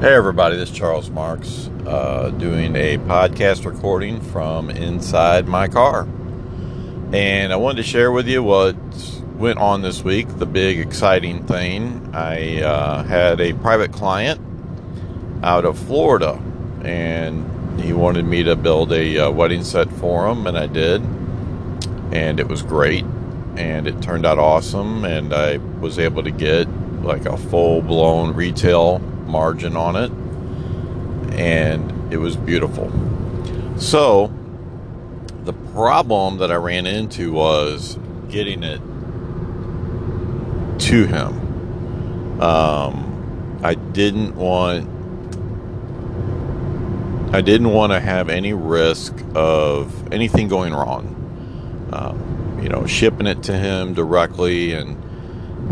Hey, everybody, this is Charles Marks uh, doing a podcast recording from inside my car. And I wanted to share with you what went on this week, the big exciting thing. I uh, had a private client out of Florida, and he wanted me to build a uh, wedding set for him, and I did. And it was great, and it turned out awesome, and I was able to get like a full blown retail margin on it, and it was beautiful. So, the problem that I ran into was getting it to him. Um, I didn't want. I didn't want to have any risk of anything going wrong. Um, you know, shipping it to him directly and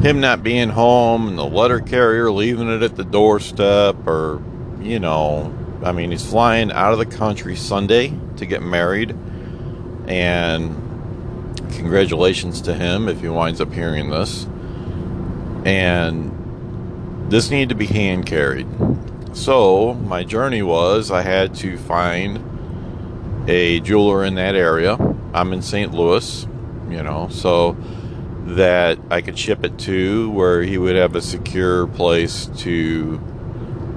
him not being home and the letter carrier leaving it at the doorstep or you know i mean he's flying out of the country sunday to get married. And congratulations to him if he winds up hearing this. And this needed to be hand carried. So my journey was i had to find a jeweler in that area. I'm in st louis you know so that I could ship it to where he would have a secure place to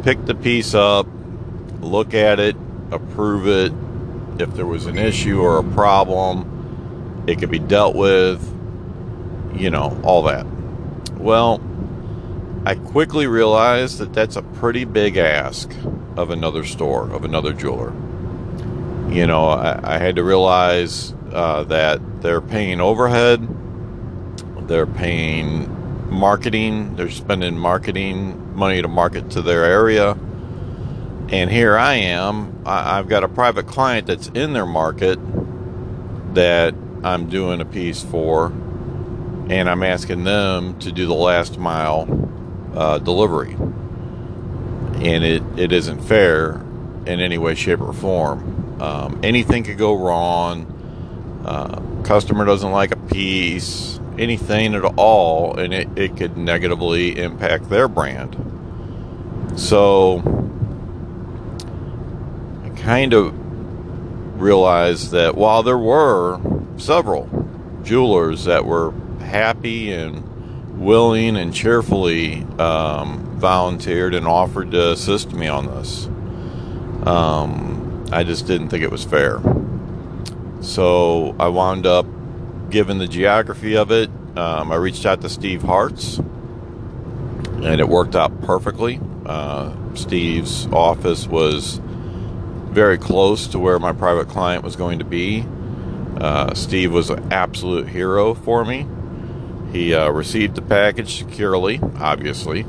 pick the piece up, look at it, approve it. If there was an issue or a problem, it could be dealt with, you know, all that. Well, I quickly realized that that's a pretty big ask of another store, of another jeweler. You know, I, I had to realize uh, that they're paying overhead they're paying marketing, they're spending marketing money to market to their area. And here I am, I've got a private client that's in their market that I'm doing a piece for, and I'm asking them to do the last mile uh, delivery. And it, it isn't fair in any way, shape, or form. Um, anything could go wrong. Uh, customer doesn't like a piece anything at all, and it, it could negatively impact their brand. So I kind of realized that while there were several jewelers that were happy and willing and cheerfully um, volunteered and offered to assist me on this, um, I just didn't think it was fair. So I wound up given the geography of it, um, I reached out to Steve Hartz, and it worked out perfectly. Uh, Steve's office was very close to where my private client was going to be. Uh, Steve was an absolute hero for me. He uh, received the package securely, obviously.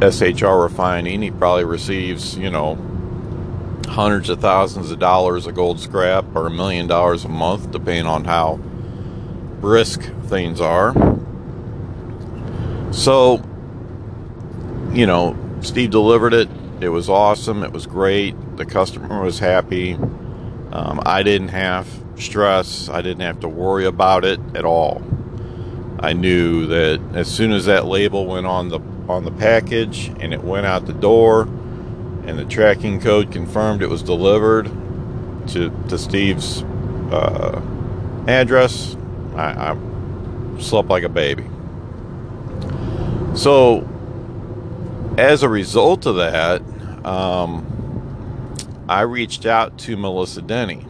SHR refining, he probably receives, you know, hundreds of thousands of dollars of gold scrap or a million dollars a month, depending on how brisk things are. So, you know, Steve delivered it. It was awesome. It was great. The customer was happy. Um, I didn't have stress. I didn't have to worry about it at all. I knew that as soon as that label went on the on the package and it went out the door, and the tracking code confirmed it was delivered to, to Steve's uh, address. I, I slept like a baby. So, as a result of that, um, I reached out to Melissa Denny.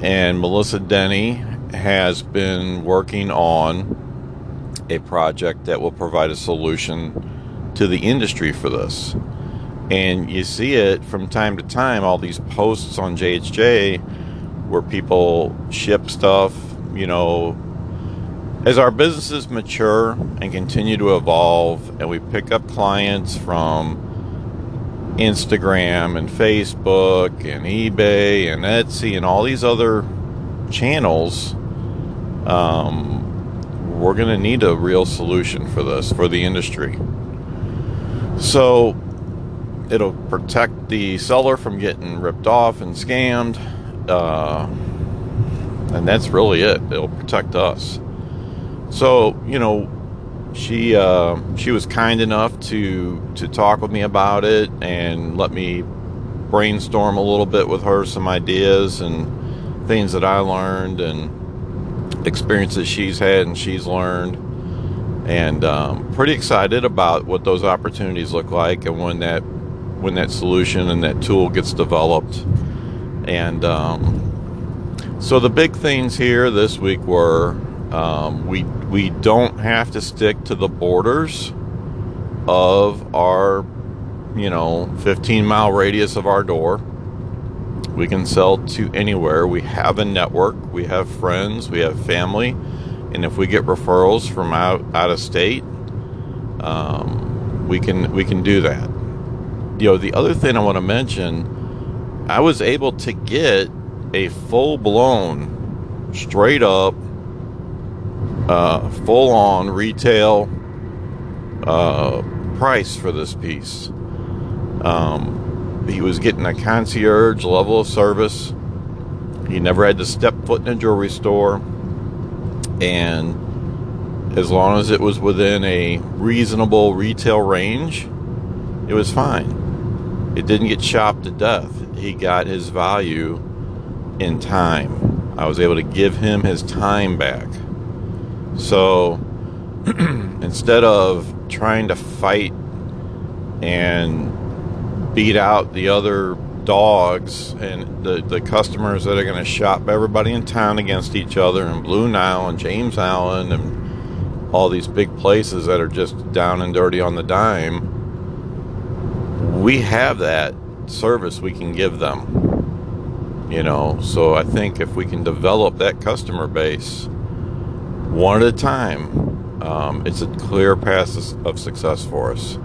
And Melissa Denny has been working on a project that will provide a solution to the industry for this. And you see it from time to time, all these posts on JHJ where people ship stuff, you know, as our businesses mature and continue to evolve, and we pick up clients from Instagram and Facebook and eBay and Etsy and all these other channels, um, we're going to need a real solution for this, for the industry. So, it'll protect the seller from getting ripped off and scammed. Uh, and that's really it. It'll protect us. So, you know, she uh, she was kind enough to to talk with me about it and let me brainstorm a little bit with her some ideas and things that I learned and experiences she's had and she's learned and um, pretty excited about what those opportunities look like and when that when that solution and that tool gets developed. And um, so the big things here this week were um, we we don't have to stick to the borders of our you know 15 mile radius of our door. We can sell to anywhere. We have a network. We have friends. We have family. And if we get referrals from out out of state um, we can we can do that you know the other thing i want to mention i was able to get a full blown straight up uh, full on retail uh, price for this piece. Um, he was getting a concierge level of service. He never had to step foot in a jewelry store. And as long as it was within a reasonable retail range, it was fine. It didn't get chopped to death. He got his value in time. I was able to give him his time back. So instead of trying to fight and beat out the other dogs and the, the customers that are going to shop everybody in town against each other and Blue Nile and James Allen and all these big places that are just down and dirty on the dime, we have that service we can give them. You know, so I think if we can develop that customer base, one at a time, um, it's a clear path of success for us.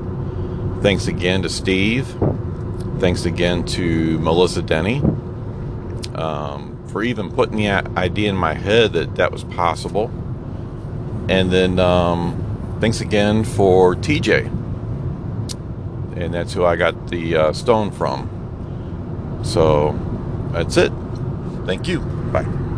Thanks again to Steve. Thanks again to Melissa Denny um, for even putting the idea in my head that that was possible. And then um, thanks again for TJ. And that's who I got the uh, stone from. So that's it. Thank you. Bye.